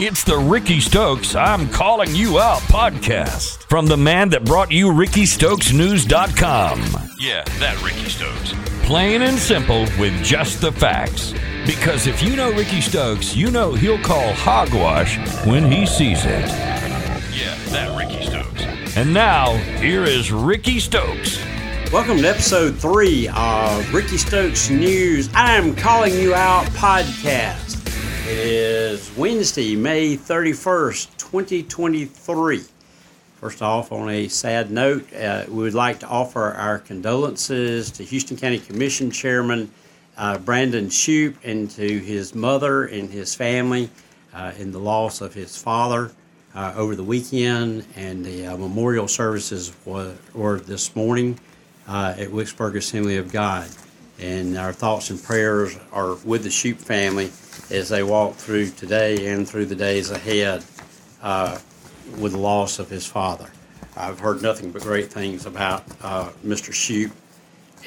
It's the Rickey Stokes I'm Calling You Out podcast from the man that brought you RickeyStokesNews.com. Yeah, that Rickey Stokes. Plain and simple with just the facts. Because if you know Rickey Stokes, you know he'll call hogwash when he sees it. Yeah, that Rickey Stokes. And now, here is Rickey Stokes. Welcome to episode three of Rickey Stokes News. I'm calling you out podcast. It is Wednesday, May 31st, 2023. First off, on a sad note, uh, we would like to offer our condolences to Houston County Commission Chairman uh, Brandon Shoupe and to his mother and his family uh, in the loss of his father uh, over the weekend. And the uh, memorial services were, were this morning uh, at Wicksburg Assembly of God. And our thoughts and prayers are with the Shoupe family as they walk through today and through the days ahead uh, with the loss of his father. I've heard nothing but great things about uh, Mr. Shoupe,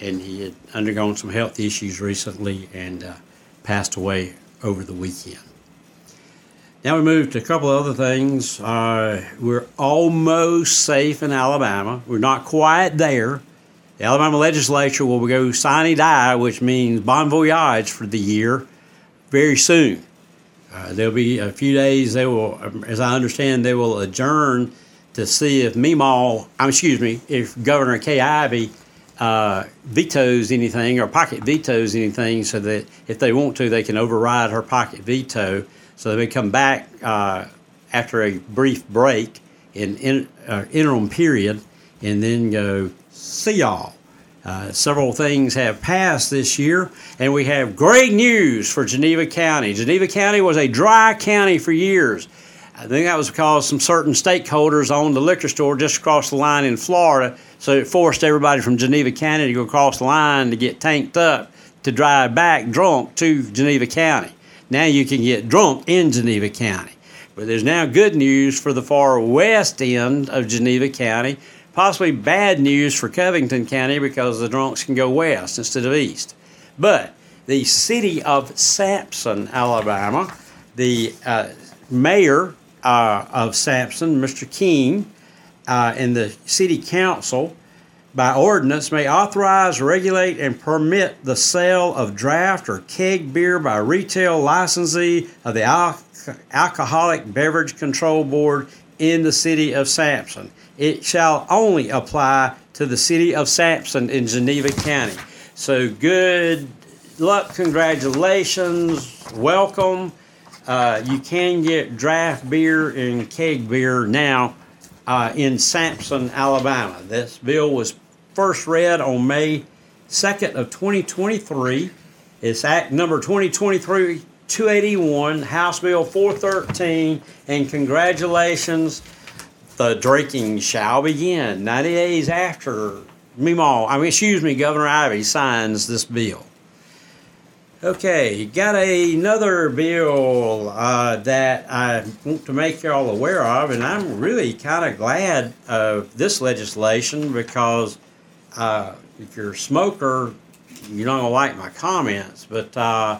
and he had undergone some health issues recently and uh, passed away over the weekend. Now we move to a couple of other things. Uh, we're almost safe in Alabama. We're not quite there. The Alabama legislature will go sine die, which means bon voyage for the year, very soon. Uh, there'll be a few days. They will, as I understand, they will adjourn to see if Meemaw, um, excuse me, if Governor Kay Ivey uh, vetoes anything or pocket vetoes anything, so that if they want to, they can override her pocket veto. So they come back uh, after a brief break in, in uh, interim period, and then go see y'all. Uh, several things have passed this year, and we have great news for Geneva County. Geneva County was a dry county for years. I think that was because some certain stakeholders owned the liquor store just across the line in Florida, so it forced everybody from Geneva County to go across the line to get tanked up to drive back drunk to Geneva County. Now you can get drunk in Geneva County. But there's now good news for the far west end of Geneva County Possibly bad news for Covington County because the drunks can go west instead of east. But the city of Samson, Alabama, the uh, mayor uh, of Samson, Mr. King, uh, and the city council by ordinance may authorize, regulate, and permit the sale of draft or keg beer by retail licensee of the Al- Alcoholic Beverage Control Board in the city of Samson it shall only apply to the city of Samson in Geneva County. So good luck, congratulations, welcome. Uh, you can get draft beer and keg beer now uh, in Samson, Alabama. This bill was first read on May 2nd of 2023. It's Act number 2023 281, House Bill 413, and congratulations the drinking shall begin 90 days after Meemaw, I mean, excuse me, Governor Ivey signs this bill. Okay, got another bill uh, that I want to make y'all aware of, and I'm really kind of glad of this legislation because uh, if you're a smoker, you're not going to like my comments, but uh,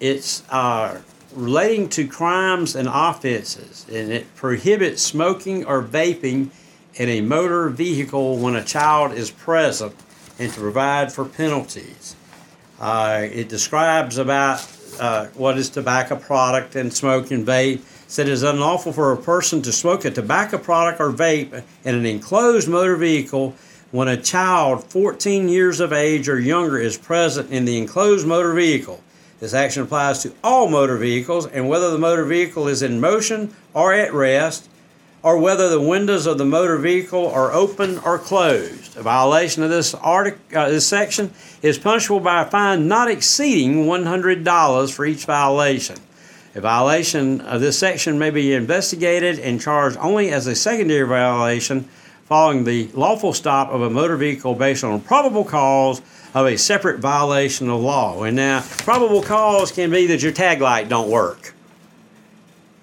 it's uh, relating to crimes and offenses, and it prohibits smoking or vaping in a motor vehicle when a child is present and to provide for penalties. Uh, it describes about uh, what is tobacco product and smoke and vape. Said it is unlawful for a person to smoke a tobacco product or vape in an enclosed motor vehicle when a child 14 years of age or younger is present in the enclosed motor vehicle. This action applies to all motor vehicles and whether the motor vehicle is in motion or at rest, or whether the windows of the motor vehicle are open or closed. A violation of this, artic- uh, this section is punishable by a fine not exceeding $100 for each violation. A violation of this section may be investigated and charged only as a secondary violation following the lawful stop of a motor vehicle based on probable cause of a separate violation of law. And now, probable cause can be that your tag light don't work.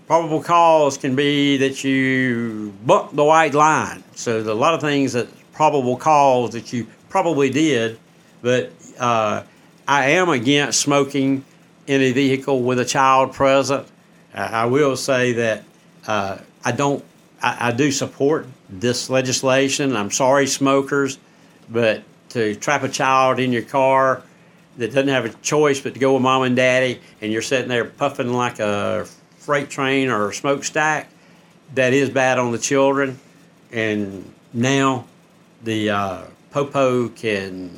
Probable cause can be that you bumped the white line. So a lot of things that probable cause that you probably did, but uh, I am against smoking in a vehicle with a child present. I will say that uh, I don't, I, I, do support this legislation. I'm sorry, smokers, but to trap a child in your car that doesn't have a choice but to go with mom and daddy, and you're sitting there puffing like a freight train or a smokestack, that is bad on the children. And now the uh, Popo can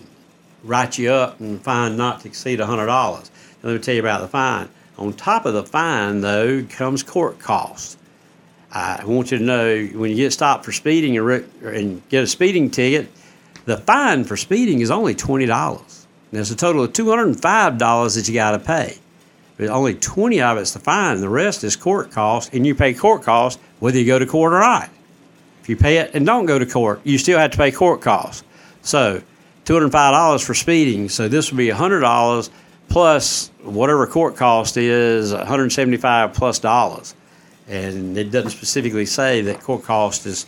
write you up and fine not to exceed $100. Let me tell you about the fine. On top of the fine, though, comes court costs. I want you to know when you get stopped for speeding and get a speeding ticket, the fine for speeding is only $20. There's a total of $205 that you got to pay. But only 20 of it's the fine. The rest is court costs, and you pay court costs whether you go to court or not. If you pay it and don't go to court, you still have to pay court costs. So, $205 for speeding. So this would be $100 plus whatever court cost is 175 plus dollars. And it doesn't specifically say that court cost is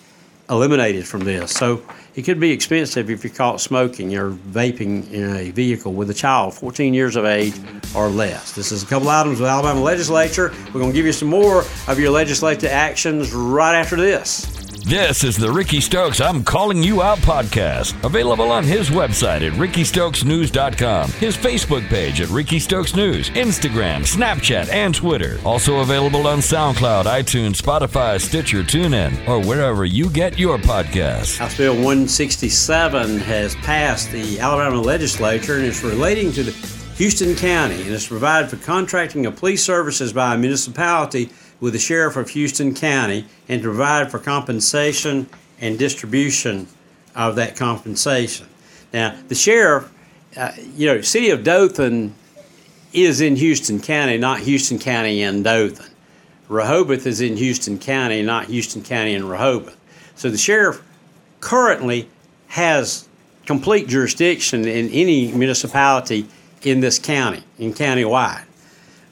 eliminated from this. So it could be expensive if you're caught smoking or vaping in a vehicle with a child 14 years of age or less. This is a couple items with Alabama legislature. We're going to give you some more of your legislative actions right after this. This is the Rickey Stokes I'm Calling You Out podcast, available on his website at rickeystokesnews.com, his Facebook page at Rickey Stokes News, Instagram, Snapchat, and Twitter. Also available on SoundCloud, iTunes, Spotify, Stitcher, TuneIn, or wherever you get your podcasts. House Bill 167 has passed the Alabama legislature and it's relating to the Houston County and it's provided for contracting of police services by a municipality with the sheriff of Houston County and to provide for compensation and distribution of that compensation. Now, the sheriff, uh, you know, city of Dothan is in Houston County, not Houston County and Dothan. Rehoboth is in Houston County, not Houston County and Rehoboth. So the sheriff currently has complete jurisdiction in any municipality in this county, in countywide.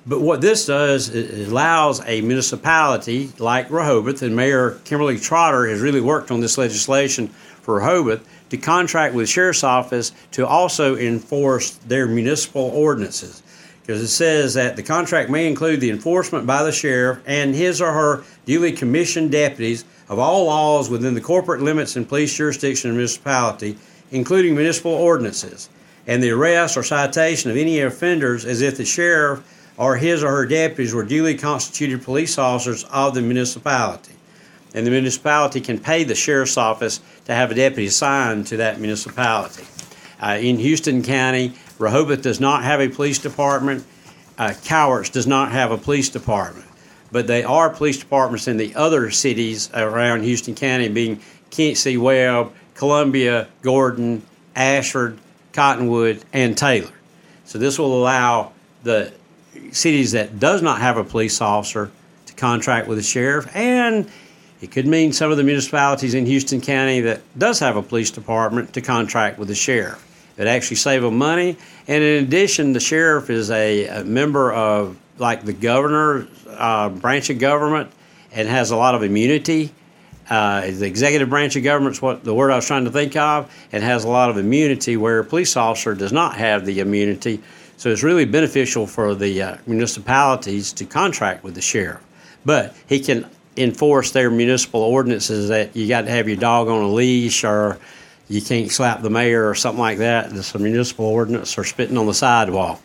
But what this does is allows a municipality like Rehoboth, and Mayor Kimberly Trotter has really worked on this legislation for Rehoboth, to contract with Sheriff's Office to also enforce their municipal ordinances. Because it says that the contract may include the enforcement by the sheriff and his or her duly commissioned deputies of all laws within the corporate limits and police jurisdiction of the municipality, including municipal ordinances, and the arrest or citation of any offenders as if the sheriff or his or her deputies were duly constituted police officers of the municipality. And the municipality can pay the sheriff's office to have a deputy assigned to that municipality. Uh, in Houston County, Rehoboth does not have a police department. Uh, Cowarts does not have a police department. But they are police departments in the other cities around Houston County, being Kent. Webb, Columbia, Gordon, Ashford, Cottonwood, and Taylor. So this will allow the cities that does not have a police officer to contract with the sheriff, and it could mean some of the municipalities in Houston County that does have a police department to contract with the sheriff. It actually save them money, and in addition, the sheriff is a, a member of like the governor uh, branch of government and has a lot of immunity. Uh, the executive branch of government is what the word I was trying to think of, and has a lot of immunity where a police officer does not have the immunity. So it's really beneficial for the uh, municipalities to contract with the sheriff. But he can enforce their municipal ordinances that you got to have your dog on a leash or you can't slap the mayor or something like that. It's a municipal ordinance or spitting on the sidewalk.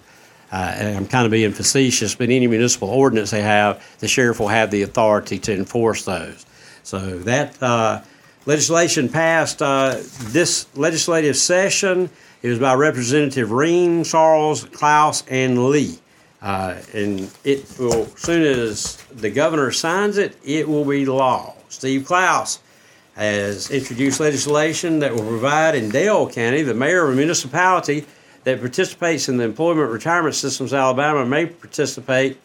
Uh, I'm kind of being facetious, but any municipal ordinance they have, the sheriff will have the authority to enforce those. So that uh, legislation passed uh, this legislative session. It was by Representative Rehm, Charles, Clouse, and Lee. Uh, and it will, as soon as the governor signs it, it will be law. Steve Clouse has introduced legislation that will provide in Dale County the mayor of a municipality that participates in the employment retirement systems Alabama may participate.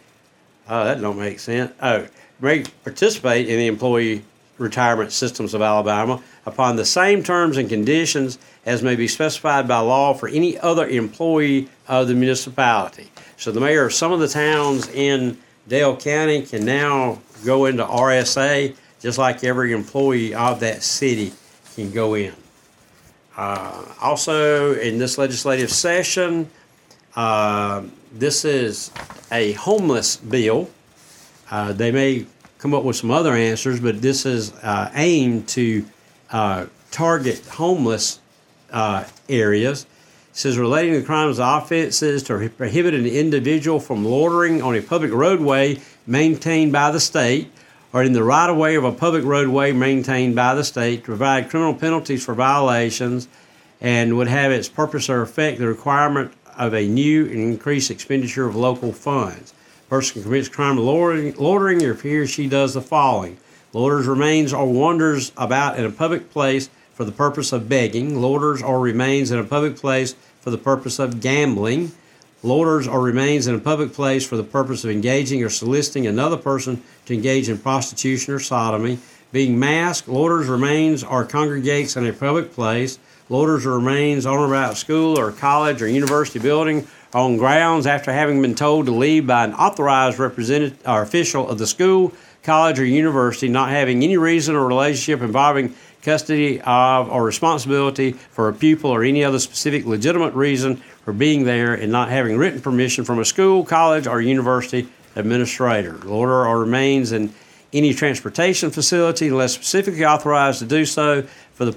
Oh, that don't make sense. Oh, may participate in the employee retirement systems of Alabama upon the same terms and conditions as may be specified by law for any other employee of the municipality. So the mayor of some of the towns in Dale County can now go into RSA just like every employee of that city can go in. Uh, also, in this legislative session, uh, this is a homeless bill. Uh, they may come up with some other answers, but this is uh, aimed to uh, target homeless uh, areas. It says relating to crimes of offenses to prohibit an individual from loitering on a public roadway maintained by the state or in the right of way of a public roadway maintained by the state to provide criminal penalties for violations and would have its purpose or effect the requirement of a new and increased expenditure of local funds. Person commits crime of loitering, loitering if he or she does the following. Loiters remains or wanders about in a public place for the purpose of begging. Loiters or remains in a public place for the purpose of gambling. Loiters or remains in a public place for the purpose of engaging or soliciting another person to engage in prostitution or sodomy. Being masked, loiters, remains, or congregates in a public place. Loiters or remains on or about school or college or university building on grounds after having been told to leave by an authorized representative or official of the school, college, or university, not having any reason or relationship involving custody of or responsibility for a pupil or any other specific legitimate reason for being there and not having written permission from a school, college, or university administrator. Loiter or remains in any transportation facility unless specifically authorized to do so for the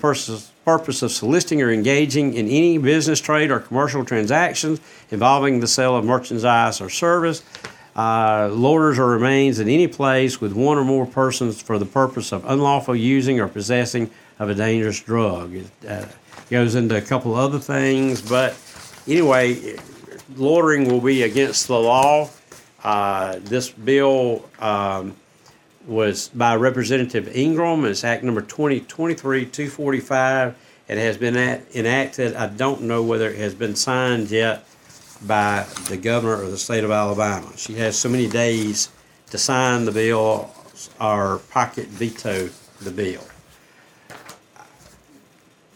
purpose, of soliciting or engaging in any business, trade, or commercial transactions involving the sale of merchandise or service. Uh, loiters or remains in any place with one or more persons for the purpose of unlawful using or possessing of a dangerous drug. It uh, goes into a couple other things, but anyway, loitering will be against the law. Uh, this bill um, was by Representative Ingram. It's Act number 2023 245. It has been at, enacted. I don't know whether it has been signed yet by the governor of the state of Alabama. She has so many days to sign the bill or pocket veto the bill.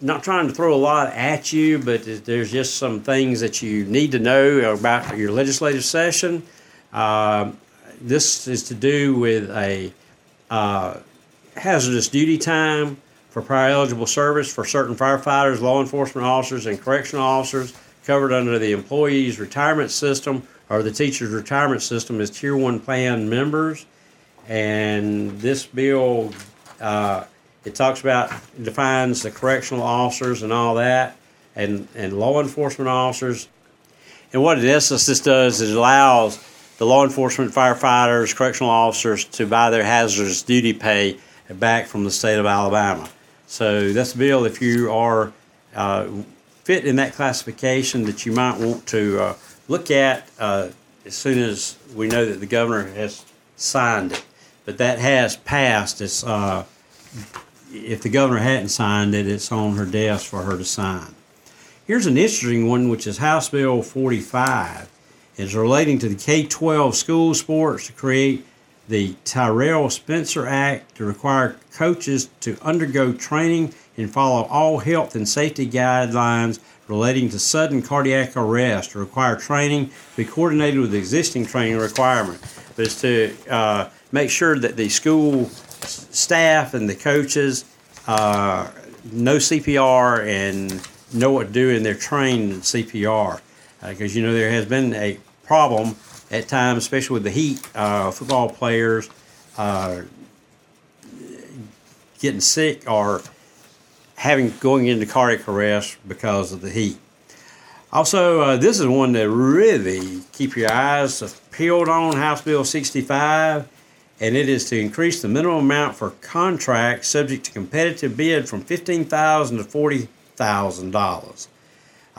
Not trying to throw a lot at you, but there's just some things that you need to know about your legislative session. Uh, this is to do with a uh, hazardous duty time for prior eligible service for certain firefighters, law enforcement officers, and correctional officers covered under the employees retirement system or the teachers retirement system as tier one plan members. And this bill, uh, it talks about, defines the correctional officers and all that, and, and law enforcement officers. And what it essence this does is allows the law enforcement, firefighters, correctional officers to buy their hazardous duty pay back from the state of Alabama. So that's a bill if you are uh, fit in that classification that you might want to uh, look at uh, as soon as we know that the governor has signed it. But that has passed. It's uh, if the governor hadn't signed it, it's on her desk for her to sign. Here's an interesting one, which is House Bill 45. It's relating to the K 12 school sports to create the Tyrell Spencer Act to require coaches to undergo training and follow all health and safety guidelines relating to sudden cardiac arrest, to require training to be coordinated with existing training requirement. But it's to uh, make sure that the school staff and the coaches uh, know CPR and know what to do in their trained in CPR. Because uh, you know there has been a problem at times, especially with the heat. Uh, football players uh, getting sick or having going into cardiac arrest because of the heat. Also, uh, this is one that really keep your eyes peeled on House Bill 65, and it is to increase the minimum amount for contracts subject to competitive bid from 15,000 to $40,000.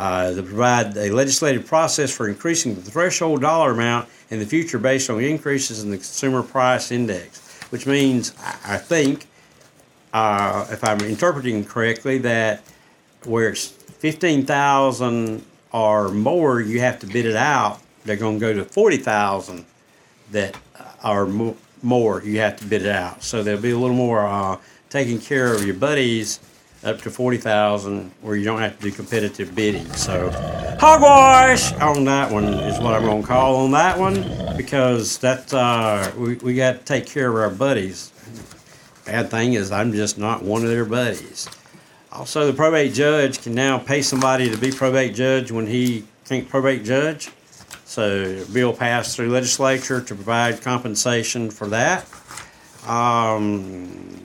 Uh, to provide a legislative process for increasing the threshold dollar amount in the future based on increases in the consumer price index, which means, I think, uh, if I'm interpreting correctly, that where it's 15,000 or more, you have to bid it out. They're going to go to 40,000 that are more, you have to bid it out. So there'll be a little more uh, taking care of your buddies up to 40,000 where you don't have to do competitive bidding. So hogwash on that one is what I'm going to call on that one because that's, uh, we, we got to take care of our buddies Bad thing is, I'm just not one of their buddies. Also, the probate judge can now pay somebody to be probate judge when he can't probate judge. So, bill passed through legislature to provide compensation for that. Um,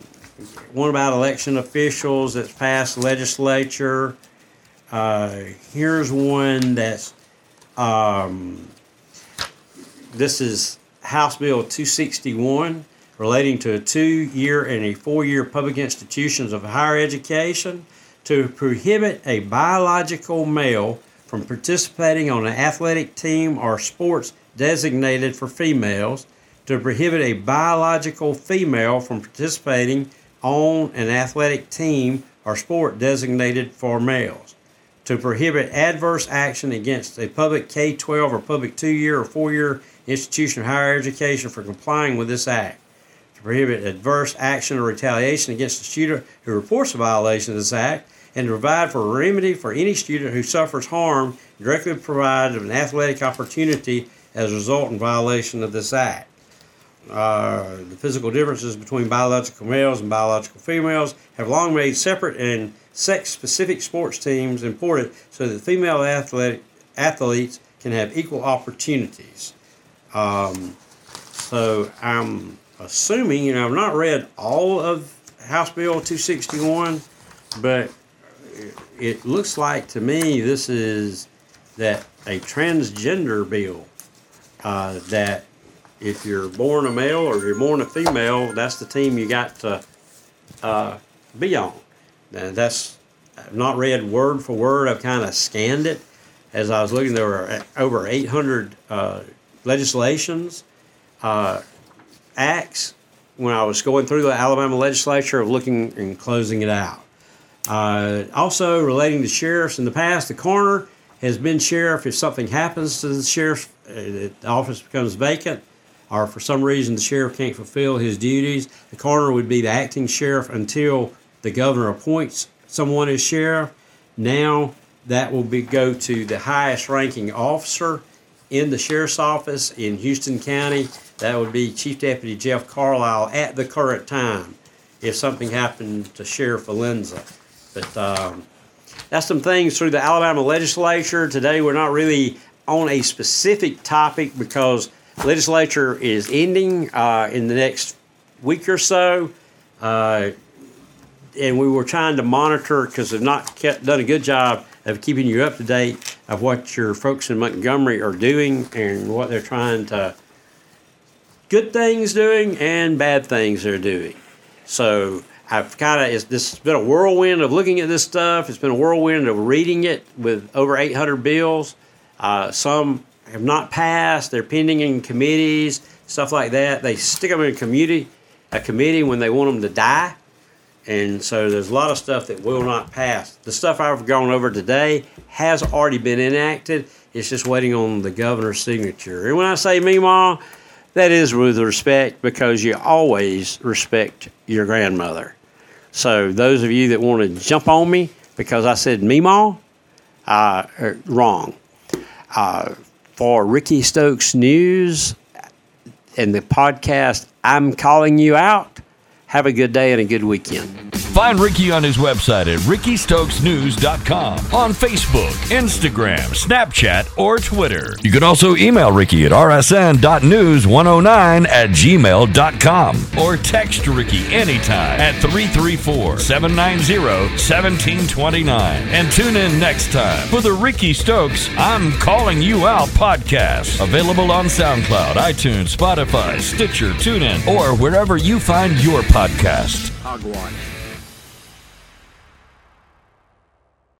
one about election officials that's passed legislature. Uh, here's one that's um, this is House Bill 261 relating to a two-year and a four-year public institutions of higher education to prohibit a biological male from participating on an athletic team or sports designated for females, to prohibit a biological female from participating on an athletic team or sport designated for males, to prohibit adverse action against a public K 12 or public two year or four year institution of higher education for complying with this act, to prohibit adverse action or retaliation against a student who reports a violation of this act, and to provide for a remedy for any student who suffers harm directly provided of an athletic opportunity as a result in violation of this act. Uh, the physical differences between biological males and biological females have long made separate and sex specific sports teams important so that female athletic, athletes can have equal opportunities. Um, so I'm assuming, you know, I've not read all of House Bill 261, but it looks like to me this is that a transgender bill uh, that if you're born a male or you're born a female, that's the team you got to uh, be on. And that's I've not read word for word. I've kind of scanned it as I was looking. There were over 800 uh, legislations, uh, acts when I was going through the Alabama legislature of looking and closing it out. Uh, also, relating to sheriffs in the past, the coroner has been sheriff. If something happens to the sheriff, uh, the office becomes vacant, or for some reason the sheriff can't fulfill his duties, the coroner would be the acting sheriff until the governor appoints someone as sheriff. Now that will be go to the highest ranking officer in the sheriff's office in Houston County. That would be Chief Deputy Jeff Carlisle at the current time if something happened to Sheriff Valenza. But um, that's some things through the Alabama legislature. Today we're not really on a specific topic because legislature is ending uh, in the next week or so. Uh, and we were trying to monitor because they've not kept, done a good job of keeping you up to date of what your folks in Montgomery are doing and what they're trying to good things doing and bad things they're doing. So I've kind of this has been a whirlwind of looking at this stuff. It's been a whirlwind of reading it with over 800 bills. Uh, some have not passed. They're pending in committees, stuff like that. They stick them in a committee, a committee when they want them to die. And so there's a lot of stuff that will not pass. The stuff I've gone over today has already been enacted. It's just waiting on the governor's signature. And when I say Meemaw, that is with respect because you always respect your grandmother. So those of you that want to jump on me because I said Meemaw, uh, er, wrong. Uh, for Rickey Stokes News and the podcast, I'm calling you out. Have a good day and a good weekend. Find Rickey on his website at rickeystokesnews.com, on Facebook, Instagram, Snapchat, or Twitter. You can also email Rickey at rsn.news109 at gmail.com or text Rickey anytime at 334 790 1729. And tune in next time for the Rickey Stokes I'm Calling You Out podcast, available on SoundCloud, iTunes, Spotify, Stitcher, TuneIn, or wherever you find your podcast. Hogwash.